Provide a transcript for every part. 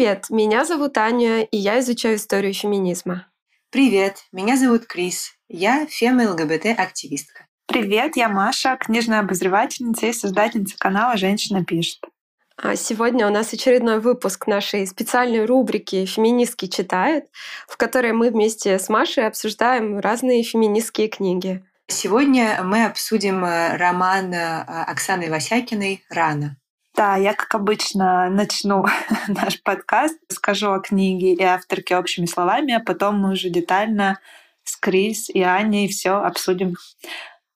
Привет, меня зовут Аня, и я изучаю историю феминизма. Привет, меня зовут Крис. Я фема-ЛГБТ-активистка. Привет, я Маша, книжная обозревательница и создательница канала «Женщина пишет». А сегодня у нас очередной выпуск нашей специальной рубрики «Феминистки читают», в которой мы вместе с Машей обсуждаем разные феминистские книги. Сегодня мы обсудим э, роман э, Оксаны Васякиной «Рано». Да, я, как обычно, начну наш подкаст, скажу о книге и авторке общими словами, а потом мы уже детально с Крис и Аней все обсудим.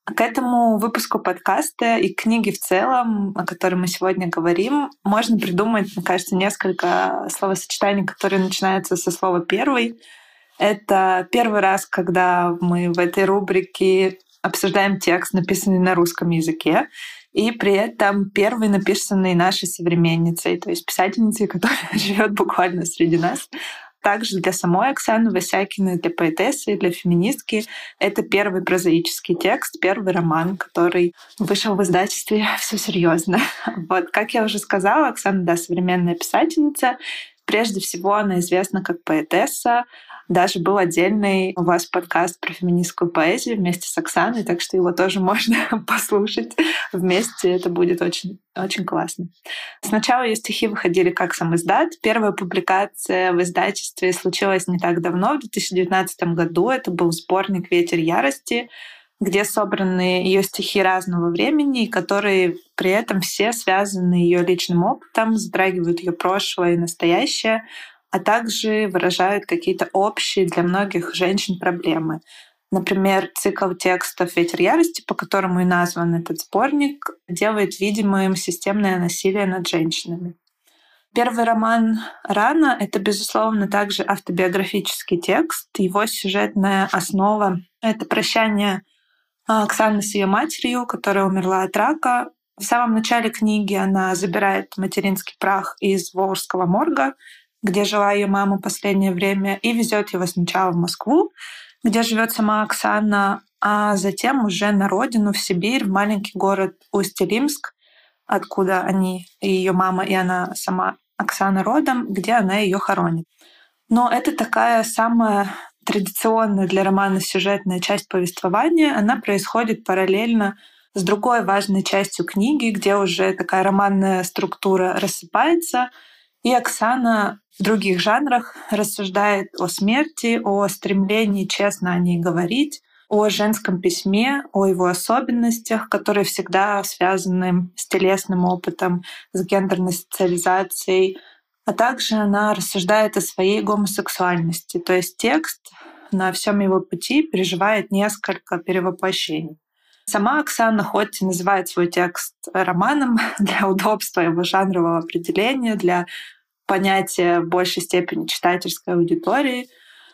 К этому выпуску подкаста и книги в целом, о которой мы сегодня говорим, можно придумать, мне кажется, несколько словосочетаний, которые начинаются со слова «первый». Это первый раз, когда мы в этой рубрике обсуждаем текст, написанный на русском языке, и при этом первый написанный нашей современницей, то есть писательницей, которая живет буквально среди нас. Также для самой Оксаны Васякиной, для поэтессы для феминистки это первый прозаический текст, первый роман, который вышел в издательстве «Все серьезно». Вот, как я уже сказала, Оксана, да, современная писательница. Прежде всего, она известна как поэтесса, даже был отдельный у вас подкаст про феминистскую поэзию вместе с Оксаной, так что его тоже можно послушать вместе. Это будет очень, очень классно. Сначала ее стихи выходили как сам издат. Первая публикация в издательстве случилась не так давно, в 2019 году. Это был сборник «Ветер ярости», где собраны ее стихи разного времени, которые при этом все связаны ее личным опытом, затрагивают ее прошлое и настоящее, а также выражают какие-то общие для многих женщин проблемы. Например, цикл текстов «Ветер ярости», по которому и назван этот сборник, делает видимым системное насилие над женщинами. Первый роман «Рано» — это, безусловно, также автобиографический текст. Его сюжетная основа — это прощание Оксаны с ее матерью, которая умерла от рака. В самом начале книги она забирает материнский прах из Волжского морга где жила ее мама последнее время, и везет его сначала в Москву, где живет сама Оксана, а затем уже на родину, в Сибирь, в маленький город Усть-Илимск, откуда они, и ее мама, и она сама Оксана родом, где она ее хоронит. Но это такая самая традиционная для романа сюжетная часть повествования. Она происходит параллельно с другой важной частью книги, где уже такая романная структура рассыпается, и Оксана в других жанрах рассуждает о смерти, о стремлении честно о ней говорить, о женском письме, о его особенностях, которые всегда связаны с телесным опытом, с гендерной социализацией. А также она рассуждает о своей гомосексуальности. То есть текст на всем его пути переживает несколько перевоплощений. Сама Оксана хоть и называет свой текст романом для удобства его жанрового определения, для понятие в большей степени читательской аудитории.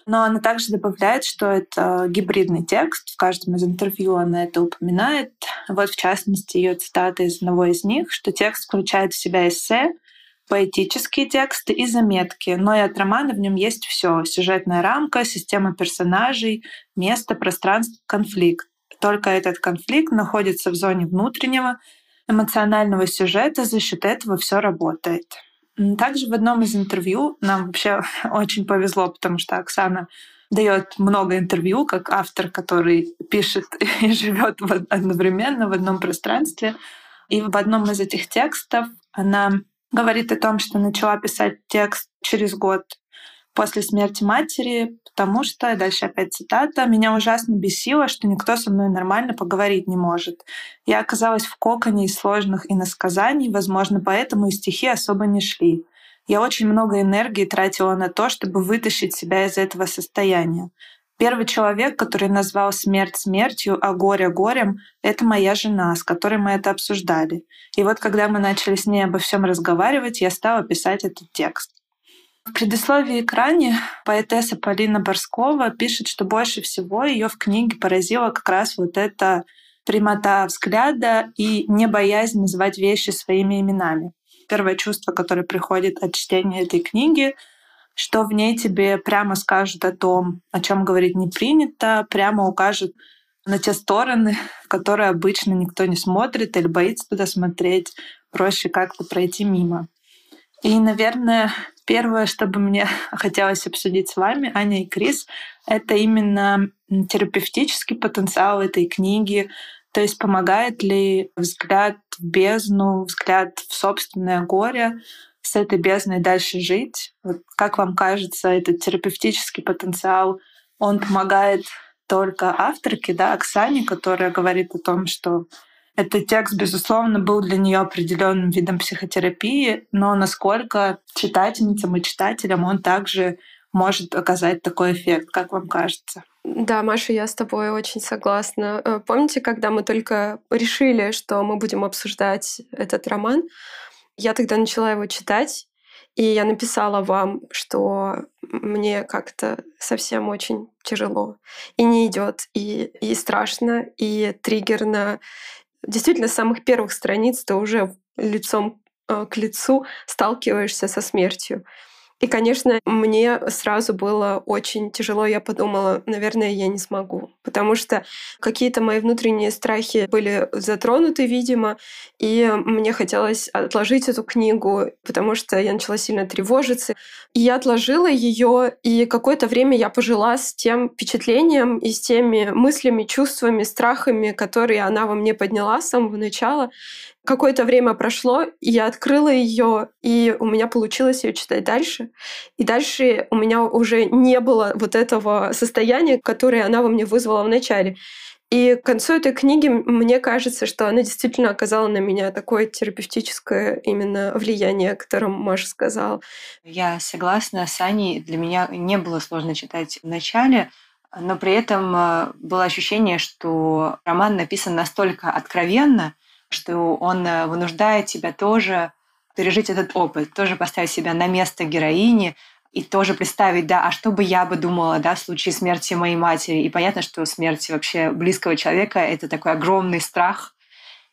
Но она также добавляет, что это гибридный текст. В каждом из интервью она это упоминает. Вот, в частности, ее цитата из одного из них, что текст включает в себя эссе, поэтические тексты и заметки, но и от романа в нем есть все: сюжетная рамка, система персонажей, место, пространство, конфликт. Только этот конфликт находится в зоне внутреннего эмоционального сюжета, за счет этого все работает. Также в одном из интервью нам вообще очень повезло, потому что Оксана дает много интервью как автор, который пишет и живет одновременно в одном пространстве. И в одном из этих текстов она говорит о том, что начала писать текст через год после смерти матери, потому что, дальше опять цитата, «Меня ужасно бесило, что никто со мной нормально поговорить не может. Я оказалась в коконе из сложных иносказаний, возможно, поэтому и стихи особо не шли. Я очень много энергии тратила на то, чтобы вытащить себя из этого состояния. Первый человек, который назвал смерть смертью, а горе горем, это моя жена, с которой мы это обсуждали. И вот когда мы начали с ней обо всем разговаривать, я стала писать этот текст. В предисловии к ране поэтесса Полина Борскова пишет, что больше всего ее в книге поразила как раз вот эта прямота взгляда и не боязнь называть вещи своими именами. Первое чувство, которое приходит от чтения этой книги, что в ней тебе прямо скажут о том, о чем говорить не принято, прямо укажут на те стороны, которые обычно никто не смотрит или боится туда смотреть, проще как-то пройти мимо. И, наверное, первое, что бы мне хотелось обсудить с вами, Аня и Крис, это именно терапевтический потенциал этой книги, то есть помогает ли взгляд в бездну, взгляд в собственное горе с этой бездной дальше жить? Вот как вам кажется, этот терапевтический потенциал, он помогает только авторке, да, Оксане, которая говорит о том, что этот текст, безусловно, был для нее определенным видом психотерапии, но насколько читательницам и читателям он также может оказать такой эффект, как вам кажется? Да, Маша, я с тобой очень согласна. Э, помните, когда мы только решили, что мы будем обсуждать этот роман, я тогда начала его читать, и я написала вам, что мне как-то совсем очень тяжело. И не идет, и, и страшно, и триггерно. Действительно, с самых первых страниц ты уже лицом э, к лицу сталкиваешься со смертью. И, конечно, мне сразу было очень тяжело. Я подумала, наверное, я не смогу. Потому что какие-то мои внутренние страхи были затронуты, видимо. И мне хотелось отложить эту книгу, потому что я начала сильно тревожиться. И я отложила ее, и какое-то время я пожила с тем впечатлением и с теми мыслями, чувствами, страхами, которые она во мне подняла с самого начала. Какое-то время прошло, и я открыла ее, и у меня получилось ее читать дальше. И дальше у меня уже не было вот этого состояния, которое она во мне вызвала в начале. И к концу этой книги мне кажется, что она действительно оказала на меня такое терапевтическое именно влияние, о котором Маша сказала. Я согласна с Аней. Для меня не было сложно читать в начале, но при этом э, было ощущение, что роман написан настолько откровенно, что он э, вынуждает тебя тоже пережить этот опыт, тоже поставить себя на место героини и тоже представить, да, а что бы я бы думала, да, в случае смерти моей матери. И понятно, что смерть вообще близкого человека — это такой огромный страх,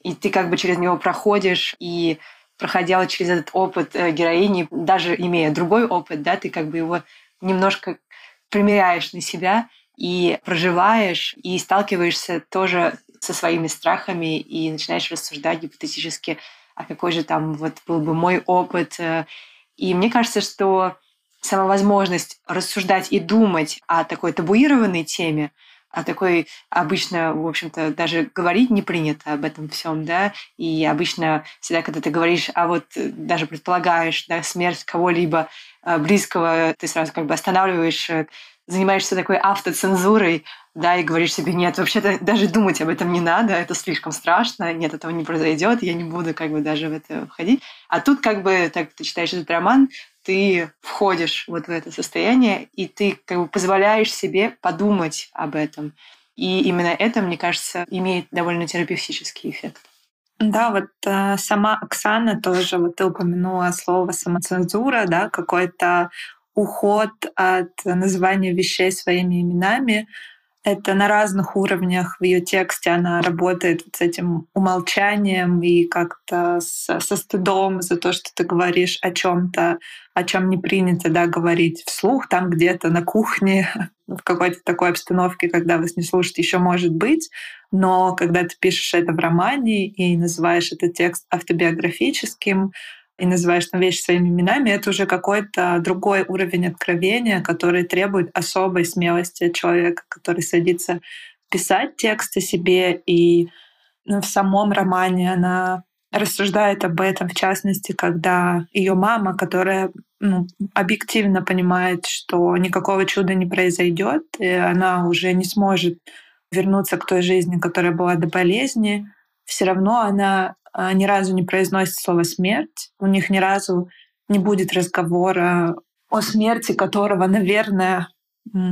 и ты как бы через него проходишь, и проходя через этот опыт э, героини, даже имея другой опыт, да, ты как бы его немножко примеряешь на себя и проживаешь, и сталкиваешься тоже со своими страхами и начинаешь рассуждать гипотетически, а какой же там вот был бы мой опыт. Э. И мне кажется, что сама возможность рассуждать и думать о такой табуированной теме, о такой обычно, в общем-то, даже говорить не принято об этом всем, да, и обычно всегда, когда ты говоришь, а вот даже предполагаешь, да, смерть кого-либо э, близкого, ты сразу как бы останавливаешь э, занимаешься такой автоцензурой, да, и говоришь себе, нет, вообще-то даже думать об этом не надо, это слишком страшно, нет, этого не произойдет, я не буду как бы даже в это входить. А тут как бы, так ты читаешь этот роман, ты входишь вот в это состояние, и ты как бы позволяешь себе подумать об этом. И именно это, мне кажется, имеет довольно терапевтический эффект. Да, вот э, сама Оксана тоже, вот ты упомянула слово самоцензура, да, какой-то уход от называния вещей своими именами. Это на разных уровнях в ее тексте она работает с этим умолчанием и как-то со, со стыдом за то, что ты говоришь о чем-то, о чем не принято да, говорить вслух, там где-то на кухне, в какой-то такой обстановке, когда вас не слушают, еще может быть. Но когда ты пишешь это в романе и называешь этот текст автобиографическим, и называешь там вещи своими именами, это уже какой-то другой уровень откровения, который требует особой смелости от человека, который садится писать текст о себе. И ну, в самом романе она рассуждает об этом, в частности, когда ее мама, которая ну, объективно понимает, что никакого чуда не произойдет, и она уже не сможет вернуться к той жизни, которая была до болезни, все равно она ни разу не произносит слово «смерть». У них ни разу не будет разговора о смерти, которого, наверное,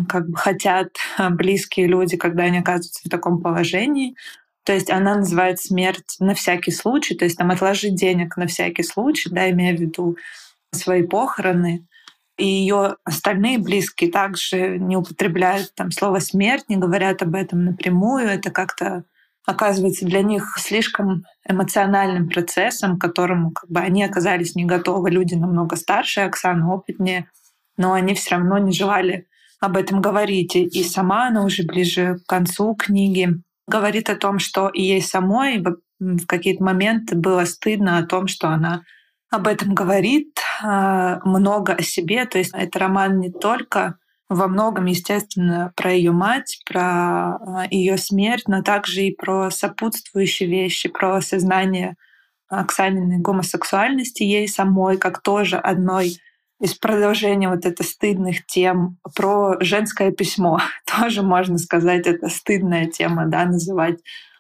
как бы хотят близкие люди, когда они оказываются в таком положении. То есть она называет смерть на всякий случай, то есть там отложить денег на всякий случай, да, имея в виду свои похороны. И ее остальные близкие также не употребляют там слово смерть, не говорят об этом напрямую. Это как-то оказывается для них слишком эмоциональным процессом, к которому как бы они оказались не готовы. Люди намного старше, Оксана опытнее, но они все равно не желали об этом говорить. И сама она уже ближе к концу книги говорит о том, что и ей самой в какие-то моменты было стыдно о том, что она об этом говорит, а, много о себе. То есть это роман не только во многом, естественно, про ее мать, про а, ее смерть, но также и про сопутствующие вещи, про осознание Оксаниной гомосексуальности ей самой, как тоже одной из продолжения вот это стыдных тем про женское письмо. Тоже можно сказать, это стыдная тема, да, называть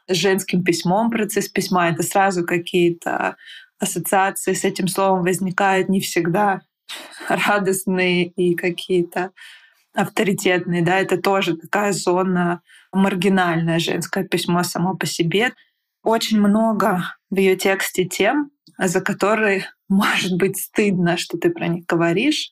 женским письмом процесс письма. Это сразу какие-то ассоциации с этим словом возникают не всегда радостные и какие-то авторитетные, да, это тоже такая зона маргинальная женское письмо само по себе. Очень много в ее тексте тем, за которые может быть стыдно, что ты про них говоришь,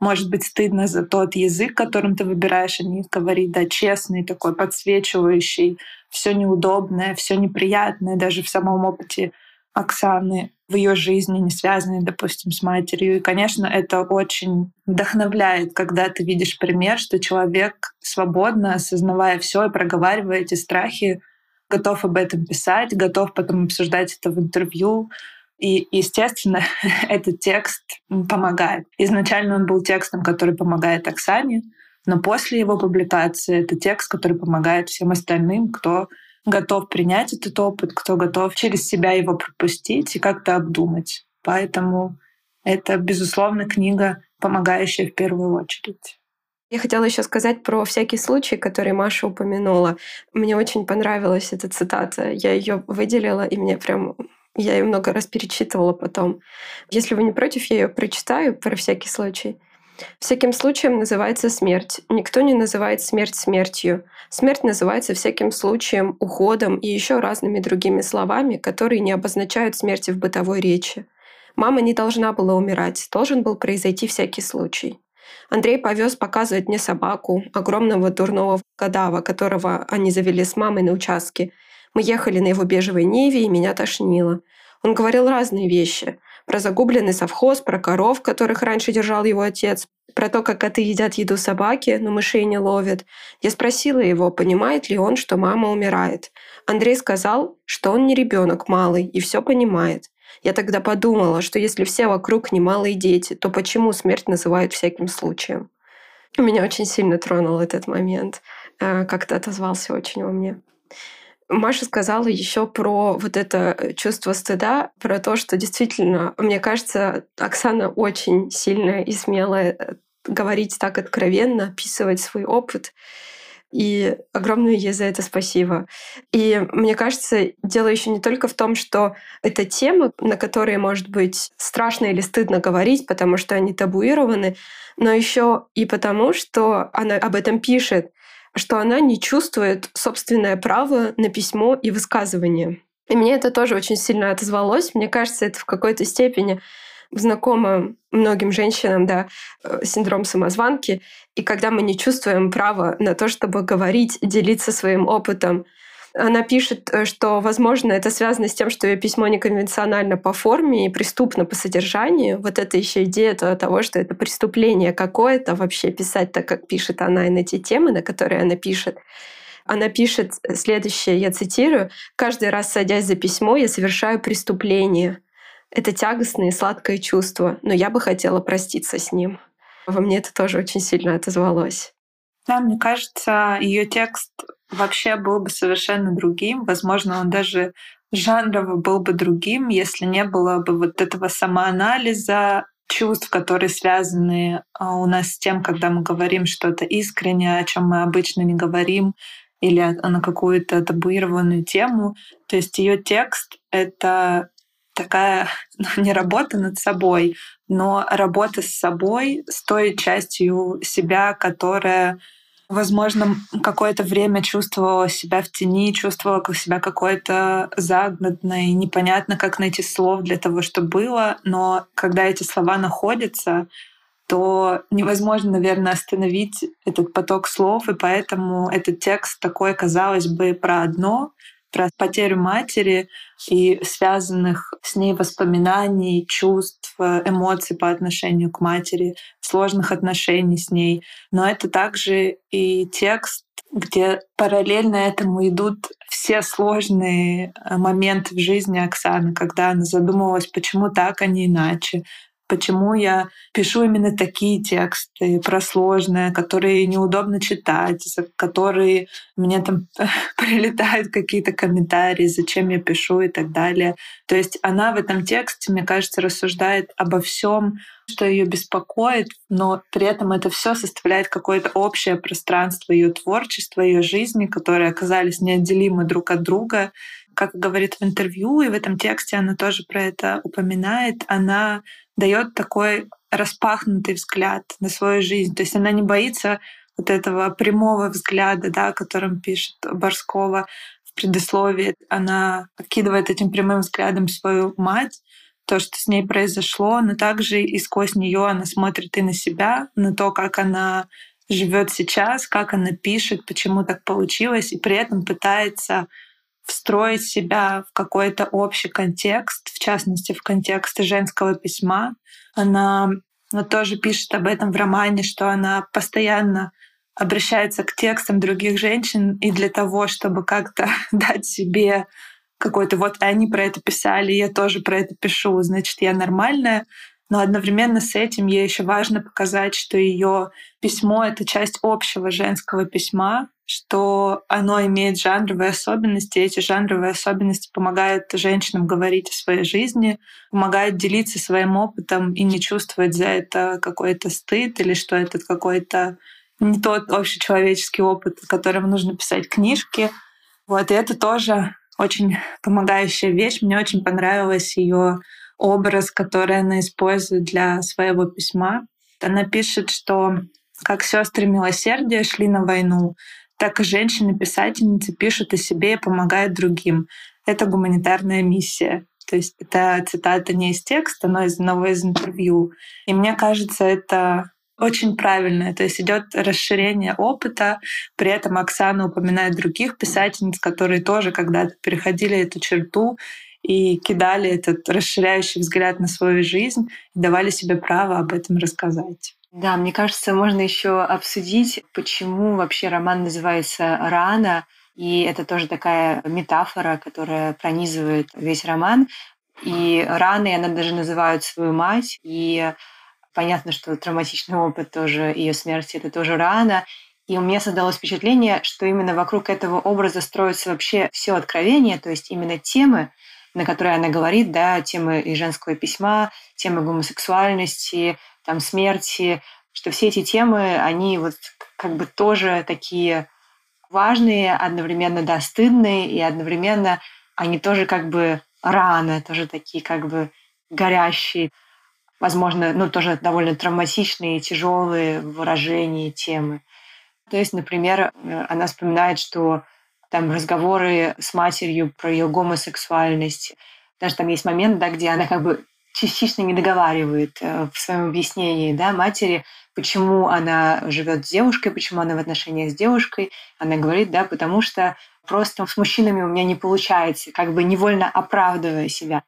может быть стыдно за тот язык, которым ты выбираешь о них говорить, да, честный, такой подсвечивающий, все неудобное, все неприятное, даже в самом опыте Оксаны в ее жизни, не связанной, допустим, с матерью. И, конечно, это очень вдохновляет, когда ты видишь пример, что человек свободно, осознавая все и проговаривая эти страхи, готов об этом писать, готов потом обсуждать это в интервью. И, естественно, этот текст помогает. Изначально он был текстом, который помогает Оксане, но после его публикации это текст, который помогает всем остальным, кто готов принять этот опыт, кто готов через себя его пропустить и как-то обдумать. Поэтому это, безусловно, книга, помогающая в первую очередь. Я хотела еще сказать про всякий случай, который Маша упомянула. Мне очень понравилась эта цитата. Я ее выделила, и мне прям я ее много раз перечитывала потом. Если вы не против, я ее прочитаю про всякий случай. Всяким случаем называется смерть. Никто не называет смерть смертью. Смерть называется всяким случаем, уходом и еще разными другими словами, которые не обозначают смерти в бытовой речи. Мама не должна была умирать, должен был произойти всякий случай. Андрей повез показывать мне собаку, огромного дурного кадава, которого они завели с мамой на участке. Мы ехали на его бежевой Ниве, и меня тошнило. Он говорил разные вещи. Про загубленный совхоз, про коров, которых раньше держал его отец, про то, как коты едят еду собаки, но мышей не ловят. Я спросила его, понимает ли он, что мама умирает. Андрей сказал, что он не ребенок малый и все понимает. Я тогда подумала, что если все вокруг не малые дети, то почему смерть называют всяким случаем? Меня очень сильно тронул этот момент. Э, как-то отозвался очень во мне. Маша сказала еще про вот это чувство стыда, про то, что действительно, мне кажется, Оксана очень сильная и смелая э, говорить так откровенно, описывать свой опыт. И огромное ей за это спасибо. И мне кажется, дело еще не только в том, что это темы, на которые, может быть, страшно или стыдно говорить, потому что они табуированы, но еще и потому, что она об этом пишет, что она не чувствует собственное право на письмо и высказывание. И мне это тоже очень сильно отозвалось. Мне кажется, это в какой-то степени знакомо многим женщинам, да, э, синдром самозванки. И когда мы не чувствуем права на то, чтобы говорить, делиться своим опытом, она пишет, э, что, возможно, это связано с тем, что ее письмо неконвенционально по форме и преступно по содержанию. Вот это еще идея того, что это преступление какое-то вообще писать так, как пишет она, и на те темы, на которые она пишет. Она пишет следующее, я цитирую, «Каждый раз, садясь за письмо, я совершаю преступление. Это тягостное и сладкое чувство, но я бы хотела проститься с ним». Во мне это тоже очень сильно отозвалось. Да, мне кажется, ее текст вообще был бы совершенно другим. Возможно, он даже жанрово был бы другим, если не было бы вот этого самоанализа чувств, которые связаны а, у нас с тем, когда мы говорим что-то искренне, о чем мы обычно не говорим, или на какую-то табуированную тему. То есть ее текст — это такая ну, не работа над собой, но работа с собой, с той частью себя, которая возможно, какое-то время чувствовала себя в тени, чувствовала себя какой-то загнанной, непонятно, как найти слов для того, что было, но когда эти слова находятся, то невозможно, наверное, остановить этот поток слов, и поэтому этот текст такой, казалось бы, про одно, про потерю матери и связанных с ней воспоминаний, чувств, эмоций по отношению к матери, сложных отношений с ней. Но это также и текст, где параллельно этому идут все сложные э, моменты в жизни Оксаны, когда она задумывалась, почему так, а не иначе, почему я пишу именно такие тексты про сложное, которые неудобно читать, за которые мне там прилетают какие-то комментарии, зачем я пишу и так далее. То есть она в этом тексте, мне кажется, рассуждает обо всем, что ее беспокоит, но при этом это все составляет какое-то общее пространство ее творчества, ее жизни, которые оказались неотделимы друг от друга. Как говорит в интервью, и в этом тексте она тоже про это упоминает, она дает такой распахнутый взгляд на свою жизнь. То есть она не боится вот этого прямого взгляда, да, которым пишет Борскова в предисловии. Она окидывает этим прямым взглядом свою мать, то, что с ней произошло, но также и сквозь нее она смотрит и на себя, на то, как она живет сейчас, как она пишет, почему так получилось, и при этом пытается встроить себя в какой-то общий контекст, в частности, в контекст женского письма. Она но тоже пишет об этом в романе, что она постоянно обращается к текстам других женщин и для того, чтобы как-то дать себе какой-то вот они про это писали, я тоже про это пишу, значит, я нормальная. Но одновременно с этим ей еще важно показать, что ее письмо — это часть общего женского письма, что оно имеет жанровые особенности, и эти жанровые особенности помогают женщинам говорить о своей жизни, помогают делиться своим опытом и не чувствовать за это какой-то стыд или что это какой-то не тот общечеловеческий опыт, о котором нужно писать книжки. Вот, и это тоже очень помогающая вещь. Мне очень понравилась ее образ, который она использует для своего письма. Она пишет, что как сестры милосердия шли на войну, так и женщины-писательницы пишут о себе и помогают другим. Это гуманитарная миссия. То есть это цитата не из текста, но из одного из интервью. И мне кажется, это очень правильное. То есть идет расширение опыта. При этом Оксана упоминает других писательниц, которые тоже когда-то переходили эту черту и кидали этот расширяющий взгляд на свою жизнь и давали себе право об этом рассказать. Да, мне кажется, можно еще обсудить, почему вообще роман называется «Рана», и это тоже такая метафора, которая пронизывает весь роман. И раной она даже называет свою мать, и Понятно, что травматичный опыт тоже, ее смерти, это тоже рано. И у меня создалось впечатление, что именно вокруг этого образа строится вообще все откровение, то есть именно темы, на которые она говорит, да, темы и женского письма, темы гомосексуальности, там, смерти, что все эти темы, они вот как бы тоже такие важные, одновременно достыдные, и одновременно они тоже как бы раны, тоже такие как бы горящие возможно, ну, тоже довольно травматичные, тяжелые выражения темы. То есть, например, э, она вспоминает, что там разговоры с матерью про ее гомосексуальность. Даже там есть момент, да, где она как бы частично не договаривает э, в своем объяснении да, матери, почему она живет с девушкой, почему она в отношениях с девушкой. Она говорит, да, потому что просто с мужчинами у меня не получается, как бы невольно оправдывая себя.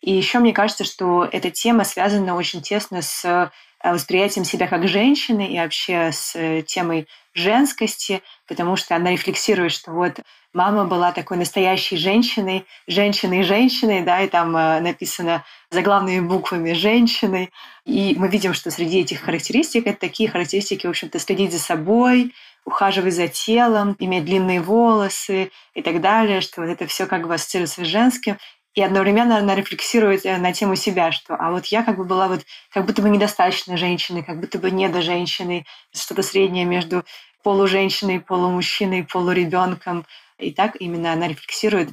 И еще мне кажется, что эта тема связана очень тесно с восприятием себя как женщины и вообще с э, темой женскости, потому что она рефлексирует, что вот мама была такой настоящей женщиной, женщиной женщиной, да, и там э, написано заглавными буквами женщины. И мы видим, что среди этих характеристик это такие характеристики, в общем-то, следить за собой, ухаживать за телом, иметь длинные волосы и так далее, что вот это все как бы ассоциируется с женским. И одновременно она рефлексирует э, на тему себя, что а вот я как бы была вот как будто бы недостаточно женщиной, как будто бы не до женщины, что-то среднее между полуженщиной, полумужчиной, полуребенком. И так именно она рефлексирует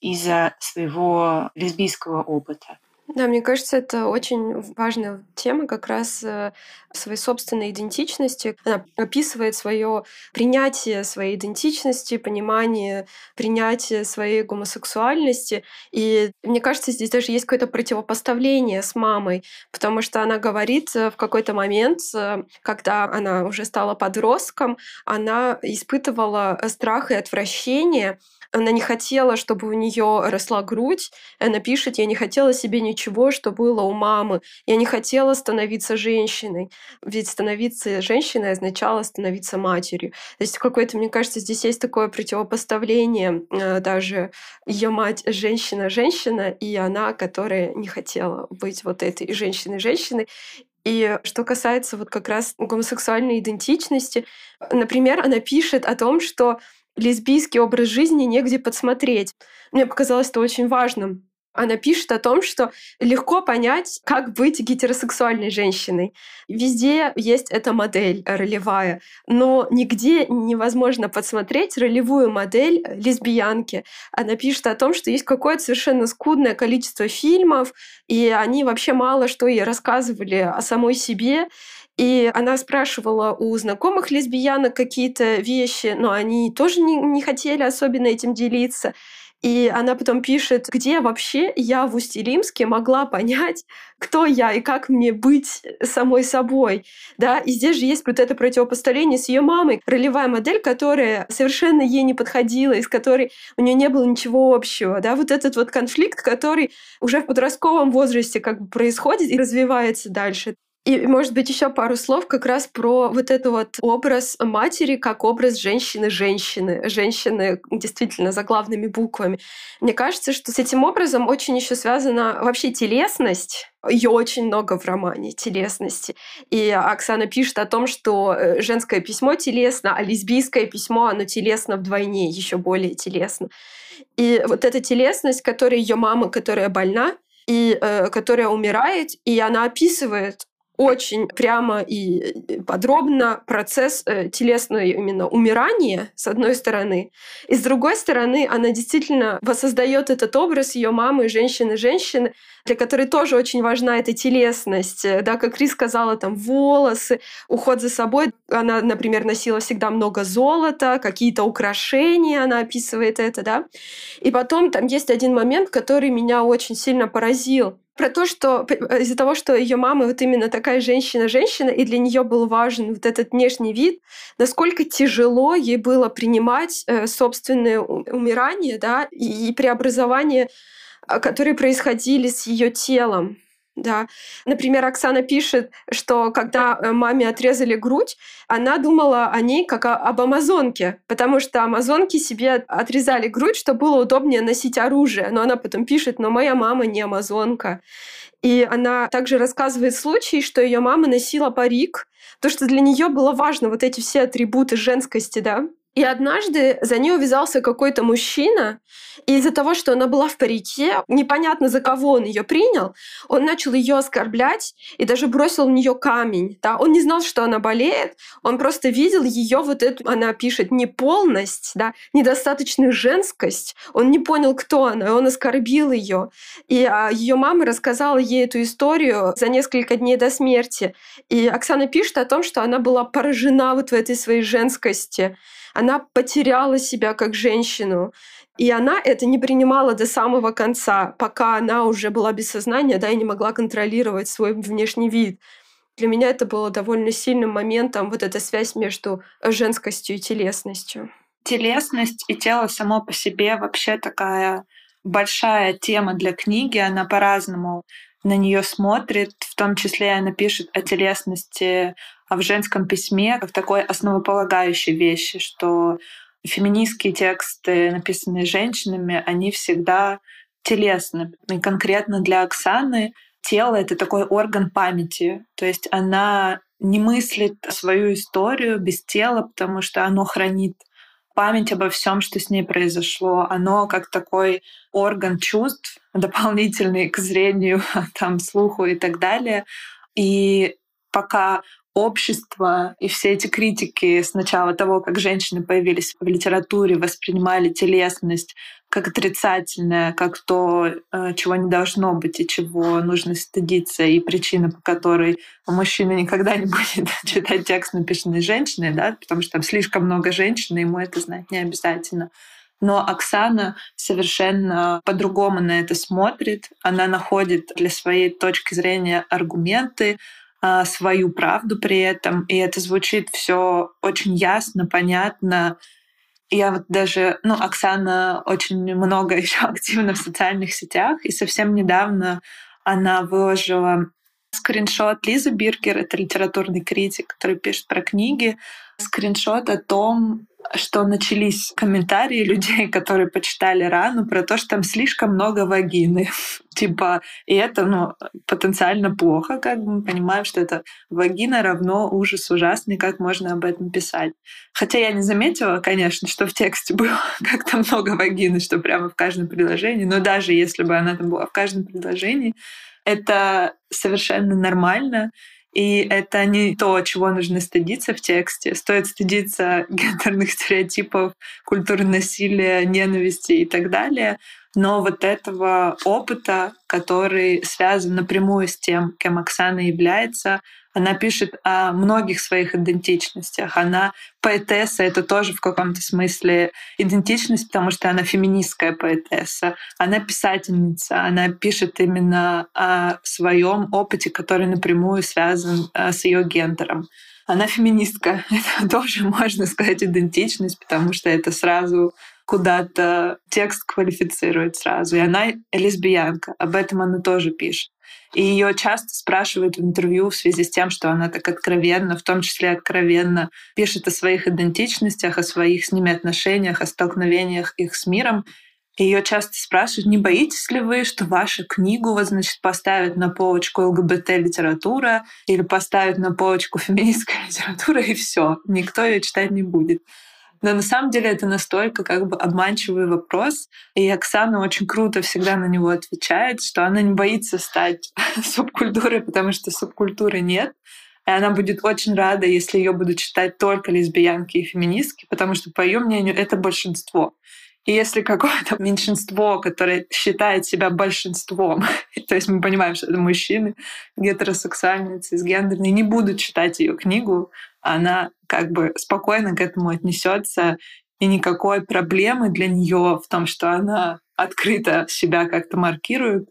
из-за своего лесбийского опыта. Да, мне кажется, это очень важная тема как раз э, своей собственной идентичности. Она описывает свое принятие своей идентичности, понимание принятие своей гомосексуальности. И мне кажется, здесь даже есть какое-то противопоставление с мамой, потому что она говорит э, в какой-то момент, э, когда она уже стала подростком, она испытывала страх и отвращение она не хотела, чтобы у нее росла грудь. Она пишет, я не хотела себе ничего что было у мамы. Я не хотела становиться женщиной, ведь становиться женщиной означало становиться матерью. То есть какое-то, мне кажется, здесь есть такое противопоставление э, даже ее мать женщина-женщина, и она, которая не хотела быть вот этой женщиной-женщиной. И что касается вот как раз гомосексуальной идентичности, например, она пишет о том, что лесбийский образ жизни негде подсмотреть. Мне показалось это очень важным. Она пишет о том, что легко понять, как быть гетеросексуальной женщиной. Везде есть эта модель ролевая, но нигде невозможно подсмотреть ролевую модель лесбиянки. Она пишет о том, что есть какое-то совершенно скудное количество фильмов, и они вообще мало что ей рассказывали о самой себе. И она спрашивала у знакомых лесбиянок какие-то вещи, но они тоже не, не хотели особенно этим делиться. И она потом пишет, где вообще я в Усть-Илимске могла понять, кто я и как мне быть самой собой. Да? И здесь же есть вот это противопоставление с ее мамой, ролевая модель, которая совершенно ей не подходила, из которой у нее не было ничего общего. Да? Вот этот вот конфликт, который уже в подростковом возрасте как бы происходит и развивается дальше. И, может быть, еще пару слов как раз про вот этот вот образ матери как образ женщины-женщины, женщины действительно за главными буквами. Мне кажется, что с этим образом очень еще связана вообще телесность, ее очень много в романе телесности. И Оксана пишет о том, что э, женское письмо телесно, а лесбийское письмо, оно телесно вдвойне, еще более телесно. И вот эта телесность, которая ее мама, которая больна, и э, которая умирает, и она описывает очень прямо и подробно процесс э, телесного именно умирания, с одной стороны. И с другой стороны, она действительно воссоздает этот образ ее мамы, женщины-женщины, для которой тоже очень важна эта телесность. Э, да, как Крис сказала, там волосы, уход за собой. Она, например, носила всегда много золота, какие-то украшения, она описывает это, да. И потом там есть один момент, который меня очень сильно поразил про то, что э, из-за того, что ее мама вот именно такая женщина-женщина, и для нее был важен вот этот внешний вид, насколько тяжело ей было принимать э, собственное умирание, да, и, преобразование, а, которые происходили с ее телом. Да. Например, Оксана пишет, что когда э, маме отрезали грудь, она думала о ней как о, об амазонке, потому что амазонки себе отрезали грудь, чтобы было удобнее носить оружие. Но она потом пишет, но моя мама не амазонка. И она также рассказывает случай, что ее мама носила парик, то что для нее было важно вот эти все атрибуты женскости, да, и однажды за ней увязался какой-то мужчина, и из-за того, что она была в парике, непонятно за кого он ее принял, он начал ее оскорблять и даже бросил в нее камень. Да? Он не знал, что она болеет, он просто видел ее вот эту, она пишет, неполность, да, недостаточную женскость. Он не понял, кто она, и он оскорбил ее. И а, ее мама рассказала ей эту историю за несколько дней до смерти. И Оксана пишет о том, что она была поражена вот в этой своей женскости она потеряла себя как женщину. И она это не принимала до самого конца, пока она уже была без сознания, да, и не могла контролировать свой внешний вид. Для меня это было довольно сильным моментом, вот эта связь между женскостью и телесностью. Телесность и тело само по себе вообще такая большая тема для книги, она по-разному на нее смотрит, в том числе она пишет о телесности а в женском письме как такой основополагающей вещи, что феминистские тексты, написанные женщинами, они всегда телесны. И конкретно для Оксаны тело — это такой орган памяти. То есть она не мыслит свою историю без тела, потому что оно хранит память обо всем, что с ней произошло. Оно как такой орган чувств, дополнительный к зрению, там, слуху и так далее. И пока общество и все эти критики с начала того, как женщины появились в литературе, воспринимали телесность как отрицательное, как то, э, чего не должно быть и чего нужно стыдиться, и причина, по которой мужчина никогда не будет читать текст, написанный женщиной, да, потому что там слишком много женщин, и ему это знать не обязательно. Но Оксана совершенно по-другому на это смотрит. Она находит для своей точки зрения аргументы, а, свою правду при этом, и это звучит все очень ясно, понятно. Я вот даже, ну, Оксана очень много еще активна в социальных сетях, и совсем недавно она выложила скриншот Лизы Биргер, это литературный критик, который пишет про книги, скриншот о том, что начались комментарии людей, которые почитали рану, про то, что там слишком много вагины. типа, и это, ну, потенциально плохо, как мы понимаем, что это вагина равно ужас ужасный, как можно об этом писать. Хотя я не заметила, конечно, что в тексте было как-то много вагины, что прямо в каждом предложении, но даже если бы она там была в каждом предложении, это совершенно нормально. И это не то, чего нужно стыдиться в тексте. Стоит стыдиться гендерных стереотипов, культуры насилия, ненависти и так далее. Но вот этого опыта, который связан напрямую с тем, кем Оксана является, она пишет о многих своих идентичностях. Она поэтесса, это тоже в каком-то смысле идентичность, потому что она феминистская поэтесса. Она писательница, она пишет именно о своем опыте, который напрямую связан э, с ее гендером. Она феминистка. Это тоже можно сказать идентичность, потому что это сразу куда-то текст квалифицирует сразу. И она лесбиянка. Об этом она тоже пишет. И ее часто спрашивают в интервью в связи с тем, что она так откровенно, в том числе откровенно, пишет о своих идентичностях, о своих с ними отношениях, о столкновениях их с миром. Ее часто спрашивают, не боитесь ли вы, что вашу книгу вот, значит, поставят на полочку ЛГБТ-литература или поставят на полочку феминистская литература, и все, никто ее читать не будет. Но на самом деле это настолько как бы обманчивый вопрос. И Оксана очень круто всегда на него отвечает, что она не боится стать субкультурой, потому что субкультуры нет. И она будет очень рада, если ее будут читать только лесбиянки и феминистки, потому что, по ее мнению, это большинство. И если какое-то меньшинство, которое считает себя большинством, то есть мы понимаем, что это мужчины, гетеросексуальные, цисгендерные, не будут читать ее книгу, она как бы спокойно к этому отнесется, и никакой проблемы для нее в том, что она открыто себя как-то маркирует,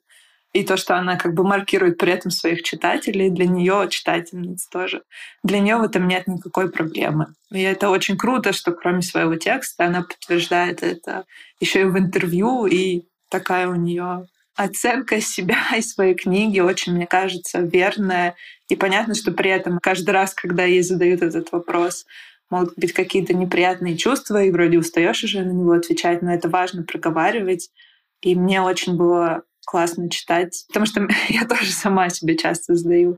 и то, что она как бы маркирует при этом своих читателей, для нее читательниц тоже. Для нее в этом нет никакой проблемы. И это очень круто, что кроме своего текста она подтверждает это еще и в интервью, и такая у нее оценка себя и своей книги очень, мне кажется, верная. И понятно, что при этом каждый раз, когда ей задают этот вопрос, могут быть какие-то неприятные чувства, и вроде устаешь уже на него отвечать, но это важно проговаривать. И мне очень было классно читать, потому что я тоже сама себе часто задаю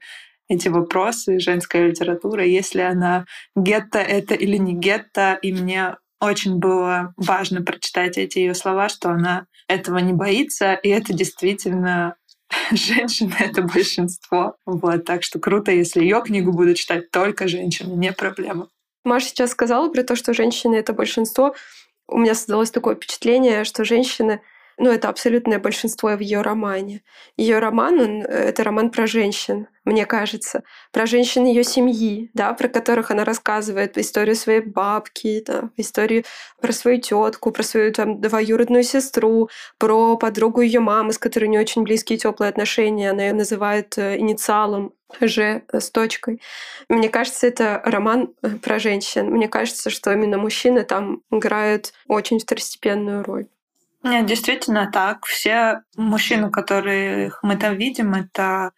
эти вопросы, женская литература, если она гетто это или не гетто, и мне очень было важно прочитать эти ее слова, что она этого не боится, и это действительно женщины — это большинство. Вот, так что круто, если ее книгу будут читать только женщины, не проблема. Маша сейчас сказала про то, что женщины — это большинство. У меня создалось такое впечатление, что женщины — ну, это абсолютное большинство в ее романе. Ее роман, он, э, это роман про женщин, мне кажется, про женщин ее семьи, да, про которых она рассказывает историю своей бабки, да, историю про свою тетку, про свою там двоюродную сестру, про подругу ее мамы, с которой у нее очень близкие теплые отношения. Она ее называет э, инициалом Ж э, с точкой. Мне кажется, это роман про женщин. Мне кажется, что именно мужчины там играют очень второстепенную роль. Нет, действительно так. Все мужчины, которых мы там видим, это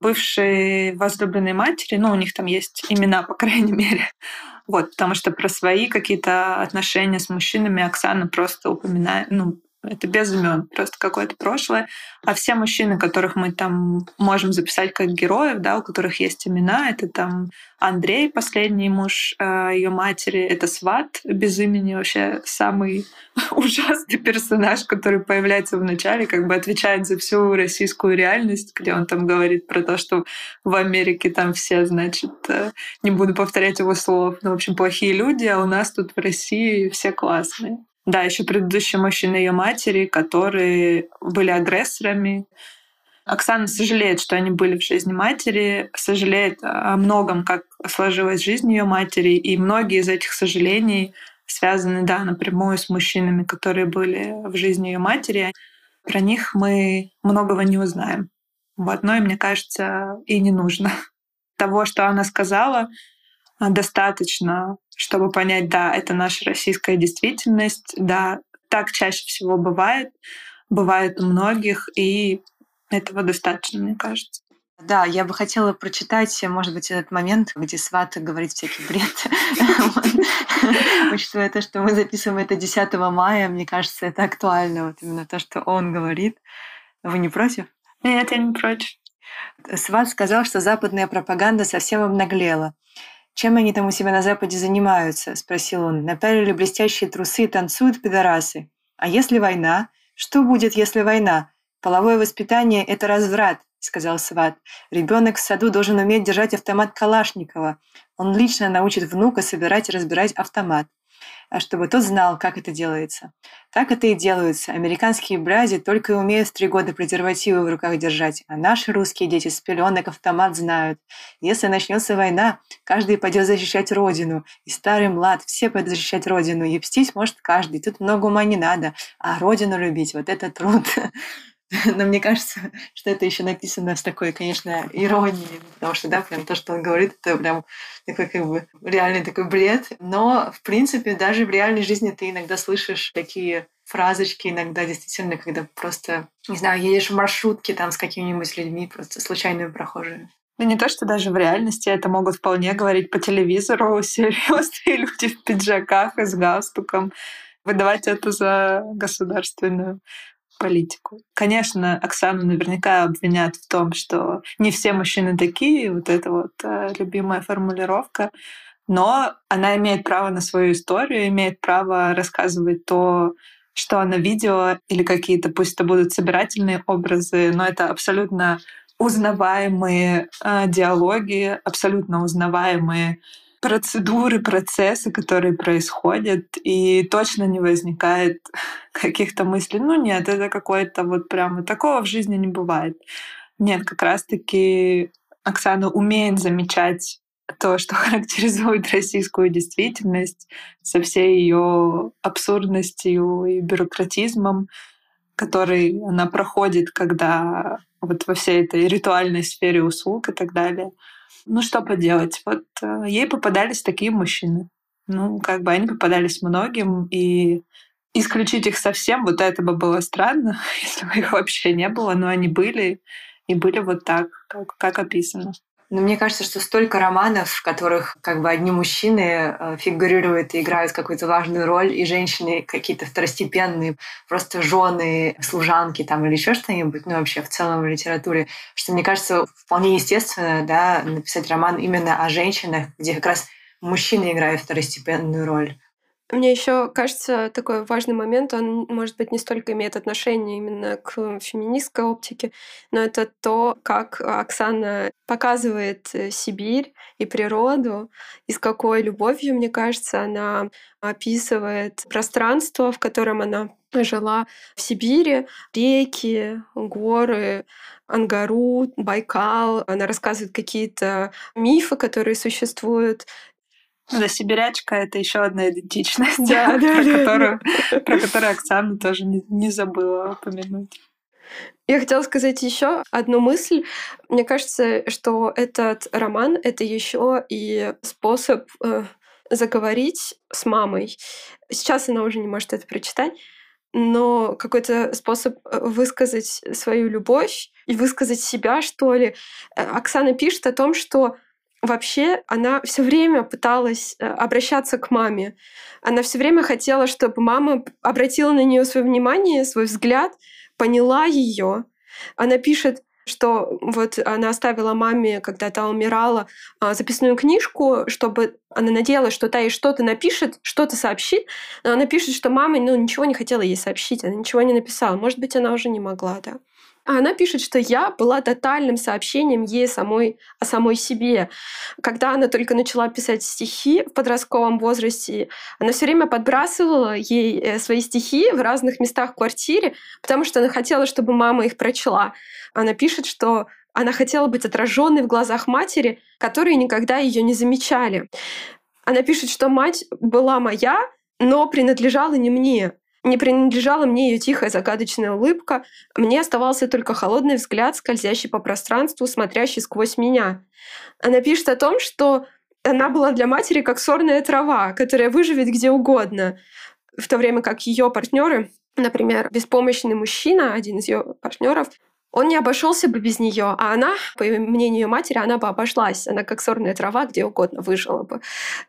бывшие возлюбленные матери, ну, у них там есть имена, по крайней мере. Вот, потому что про свои какие-то отношения с мужчинами Оксана просто упоминает, ну, это без имен, просто какое-то прошлое. А все мужчины, которых мы там можем записать как героев, да, у которых есть имена, это там Андрей, последний муж э, ее матери, это Сват без имени, вообще самый ужасный персонаж, который появляется в начале, как бы отвечает за всю российскую реальность, где он там говорит про то, что в Америке там все, значит, э, не буду повторять его слов, но, в общем, плохие люди, а у нас тут в России все классные. Да, еще предыдущие мужчины ее матери, которые были агрессорами. Оксана сожалеет, что они были в жизни матери, сожалеет о многом, как сложилась жизнь ее матери, и многие из этих сожалений связаны, да, напрямую с мужчинами, которые были в жизни ее матери. Про них мы многого не узнаем. Вот, но и мне кажется, и не нужно. Того, что она сказала, достаточно, чтобы понять, да, это наша российская действительность, да, так чаще всего бывает, бывает у многих, и Этого достаточно, мне кажется. Да, я бы хотела прочитать, может быть, этот момент, где Сват говорит всякий бред. Учитывая то, что мы записываем это 10 мая, мне кажется, это актуально, вот именно то, что он говорит. Вы не против? Нет, я не против. Сват сказал, что западная пропаганда совсем обнаглела. «Чем они там у себя на Западе занимаются?» – спросил он. «Напялили блестящие трусы танцуют пидорасы. А если война? Что будет, если война? Половое воспитание – это разврат сказал сват. Ребенок в саду должен уметь держать автомат Калашникова. Он лично научит внука собирать и разбирать автомат. А чтобы тот знал, как это делается. Так это и делается. Американские брази только и умеют в три года презервативы в руках держать, а наши русские дети с пеленок автомат знают. Если начнется война, каждый пойдет защищать родину. И старый млад, все пойдут защищать родину. И пстить может каждый. Тут много ума не надо. А родину любить, вот это труд. Но мне кажется, что это еще написано с такой, конечно, иронией, потому что, да, прям то, что он говорит, это прям такой как бы реальный такой бред. Но, в принципе, даже в реальной жизни ты иногда слышишь такие фразочки иногда действительно, когда просто, не знаю, едешь в маршрутке там с какими-нибудь людьми, просто случайными прохожими. Да не то, что даже в реальности это могут вполне говорить по телевизору серьезные люди в пиджаках и с галстуком, выдавать это за государственную политику. Конечно, Оксану наверняка обвинят в том, что не все мужчины такие, вот это вот э, любимая формулировка, но она имеет право на свою историю, имеет право рассказывать то, что она видела, или какие-то, пусть это будут собирательные образы, но это абсолютно узнаваемые э, диалоги, абсолютно узнаваемые процедуры, процессы, которые происходят, и точно не возникает каких-то мыслей, ну нет, это какое-то вот прямо такого в жизни не бывает. Нет, как раз-таки Оксана умеет замечать то, что характеризует российскую действительность со всей ее абсурдностью и бюрократизмом, который она проходит, когда вот во всей этой ритуальной сфере услуг и так далее. Ну, что поделать? Вот э, ей попадались такие мужчины. Ну, как бы они попадались многим, и исключить их совсем, вот это бы было странно, если бы их вообще не было, но они были, и были вот так, как, как описано. Но мне кажется, что столько романов, в которых как бы одни мужчины э, фигурируют и играют какую-то важную роль, и женщины какие-то второстепенные, просто жены, служанки там или еще что-нибудь, ну вообще в целом в литературе, что мне кажется вполне естественно, да, написать роман именно о женщинах, где как раз мужчины играют второстепенную роль. Мне еще кажется такой важный момент, он, может быть, не столько имеет отношение именно к феминистской оптике, но это то, как Оксана показывает э, Сибирь и природу, и с какой любовью, мне кажется, она описывает пространство, в котором она жила в Сибири, реки, горы, Ангару, Байкал. Она рассказывает какие-то мифы, которые существуют да, сибирячка — это еще одна идентичность, да, да, про, да, которую, да. про которую Оксана тоже не, не забыла упомянуть. Я хотела сказать еще одну мысль. Мне кажется, что этот роман — это еще и способ э, заговорить с мамой. Сейчас она уже не может это прочитать, но какой-то способ э, высказать свою любовь и высказать себя, что ли. Э, Оксана пишет о том, что вообще она все время пыталась э, обращаться к маме. Она все время хотела, чтобы мама обратила на нее свое внимание, свой взгляд, поняла ее. Она пишет, что вот она оставила маме, когда та умирала, а, записную книжку, чтобы она надеялась, что та ей что-то напишет, что-то сообщит, но она пишет, что мама ну, ничего не хотела ей сообщить, она ничего не написала. Может быть, она уже не могла, да. А она пишет, что я была тотальным сообщением ей самой о самой себе. Когда она только начала писать стихи в подростковом возрасте, она все время подбрасывала ей э, свои стихи в разных местах в квартире, потому что она хотела, чтобы мама их прочла. Она пишет, что она хотела быть отраженной в глазах матери, которые никогда ее не замечали. Она пишет, что мать была моя, но принадлежала не мне. Не принадлежала мне ее тихая загадочная улыбка, мне оставался только холодный взгляд, скользящий по пространству, смотрящий сквозь меня. Она пишет о том, что она была для матери как сорная трава, которая выживет где угодно, в то время как ее партнеры, например, беспомощный мужчина, один из ее партнеров, он не обошелся бы без нее, а она, по мнению матери, она бы обошлась. Она как сорная трава где угодно выжила бы.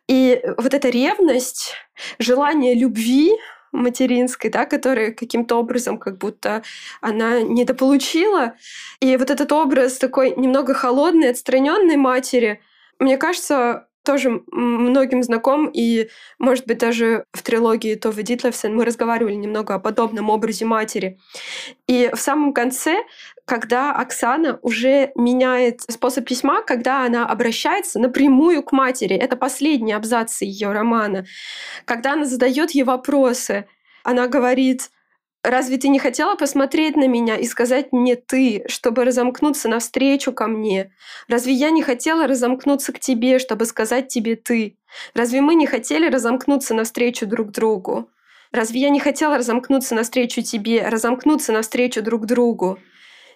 И вот эта ревность, желание любви материнской, да, которая каким-то образом как будто она недополучила. И вот этот образ такой немного холодной, отстраненной матери, мне кажется, тоже многим знаком, и, может быть, даже в трилогии Товы Дитлевсен мы разговаривали немного о подобном образе матери. И в самом конце, когда Оксана уже меняет способ письма, когда она обращается напрямую к матери, это последний абзац ее романа, когда она задает ей вопросы, она говорит, Разве ты не хотела посмотреть на меня и сказать мне «ты», чтобы разомкнуться навстречу ко мне? Разве я не хотела разомкнуться к тебе, чтобы сказать тебе «ты»? Разве мы не хотели разомкнуться навстречу друг другу? Разве я не хотела разомкнуться навстречу тебе, разомкнуться навстречу друг другу?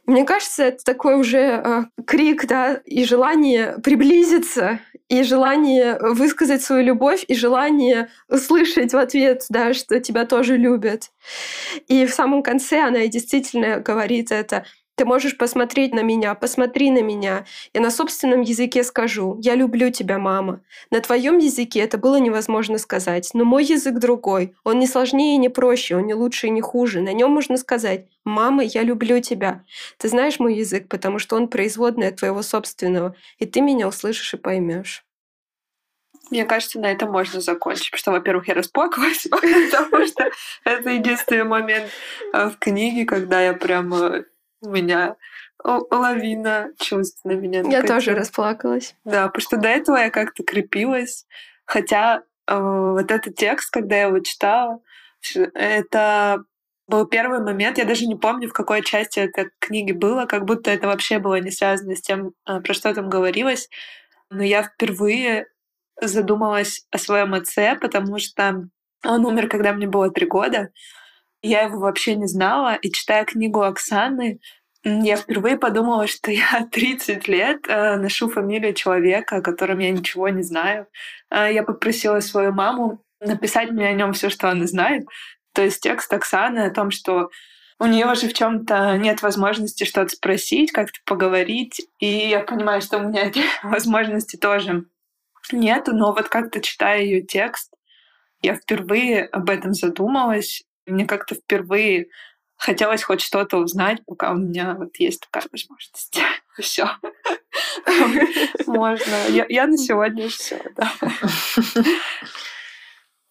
Мне кажется, это такой уже э, крик, да, и желание приблизиться, и желание высказать свою любовь, и желание услышать в ответ, да, что тебя тоже любят. И в самом конце она действительно говорит это. Ты можешь посмотреть на меня, посмотри на меня. Я на собственном языке скажу, я люблю тебя, мама. На твоем языке это было невозможно сказать, но мой язык другой. Он не сложнее и не проще, он не лучше и не хуже. На нем можно сказать, мама, я люблю тебя. Ты знаешь мой язык, потому что он производный от твоего собственного, и ты меня услышишь и поймешь. Мне кажется, на этом можно закончить, потому что, во-первых, я расплакалась, потому что это единственный момент э, в книге, когда я прямо у меня лавина чувств на меня. Я тоже расплакалась. Да, потому что до этого я как-то крепилась. Хотя э, вот этот текст, когда я его читала, это был первый момент, я даже не помню, в какой части этой книги было, как будто это вообще было не связано с тем, э, про что там говорилось. Но я впервые задумалась о своем отце, потому что он умер, когда мне было три года. Я его вообще не знала, и читая книгу Оксаны, я впервые подумала, что я 30 лет э, ношу фамилию человека, о котором я ничего не знаю. Э, я попросила свою маму написать мне о нем все, что она знает. То есть текст Оксаны о том, что у нее уже в чем-то нет возможности что-то спросить, как-то поговорить. И я понимаю, что у меня этой возможности тоже нету, но вот как-то читая ее текст, я впервые об этом задумалась мне как-то впервые хотелось хоть что-то узнать, пока у меня вот есть такая возможность. Все. Можно. Я, на сегодня все, да.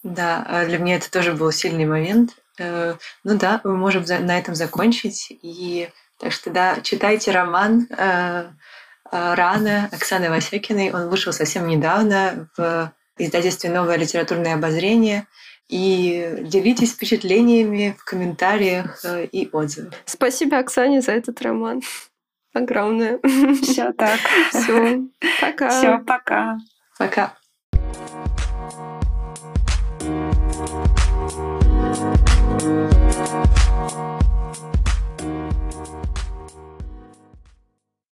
Да, а для меня это тоже был сильный момент. Э, ну да, мы можем на этом закончить. И так что да, читайте роман э, э, Рана Оксаны Васякиной. Он вышел совсем недавно в издательстве «Новое литературное обозрение» и делитесь впечатлениями в комментариях э, и отзывах. Спасибо, Оксане, за этот роман. Огромное. Все так. Все. Пока. Все, пока. Пока.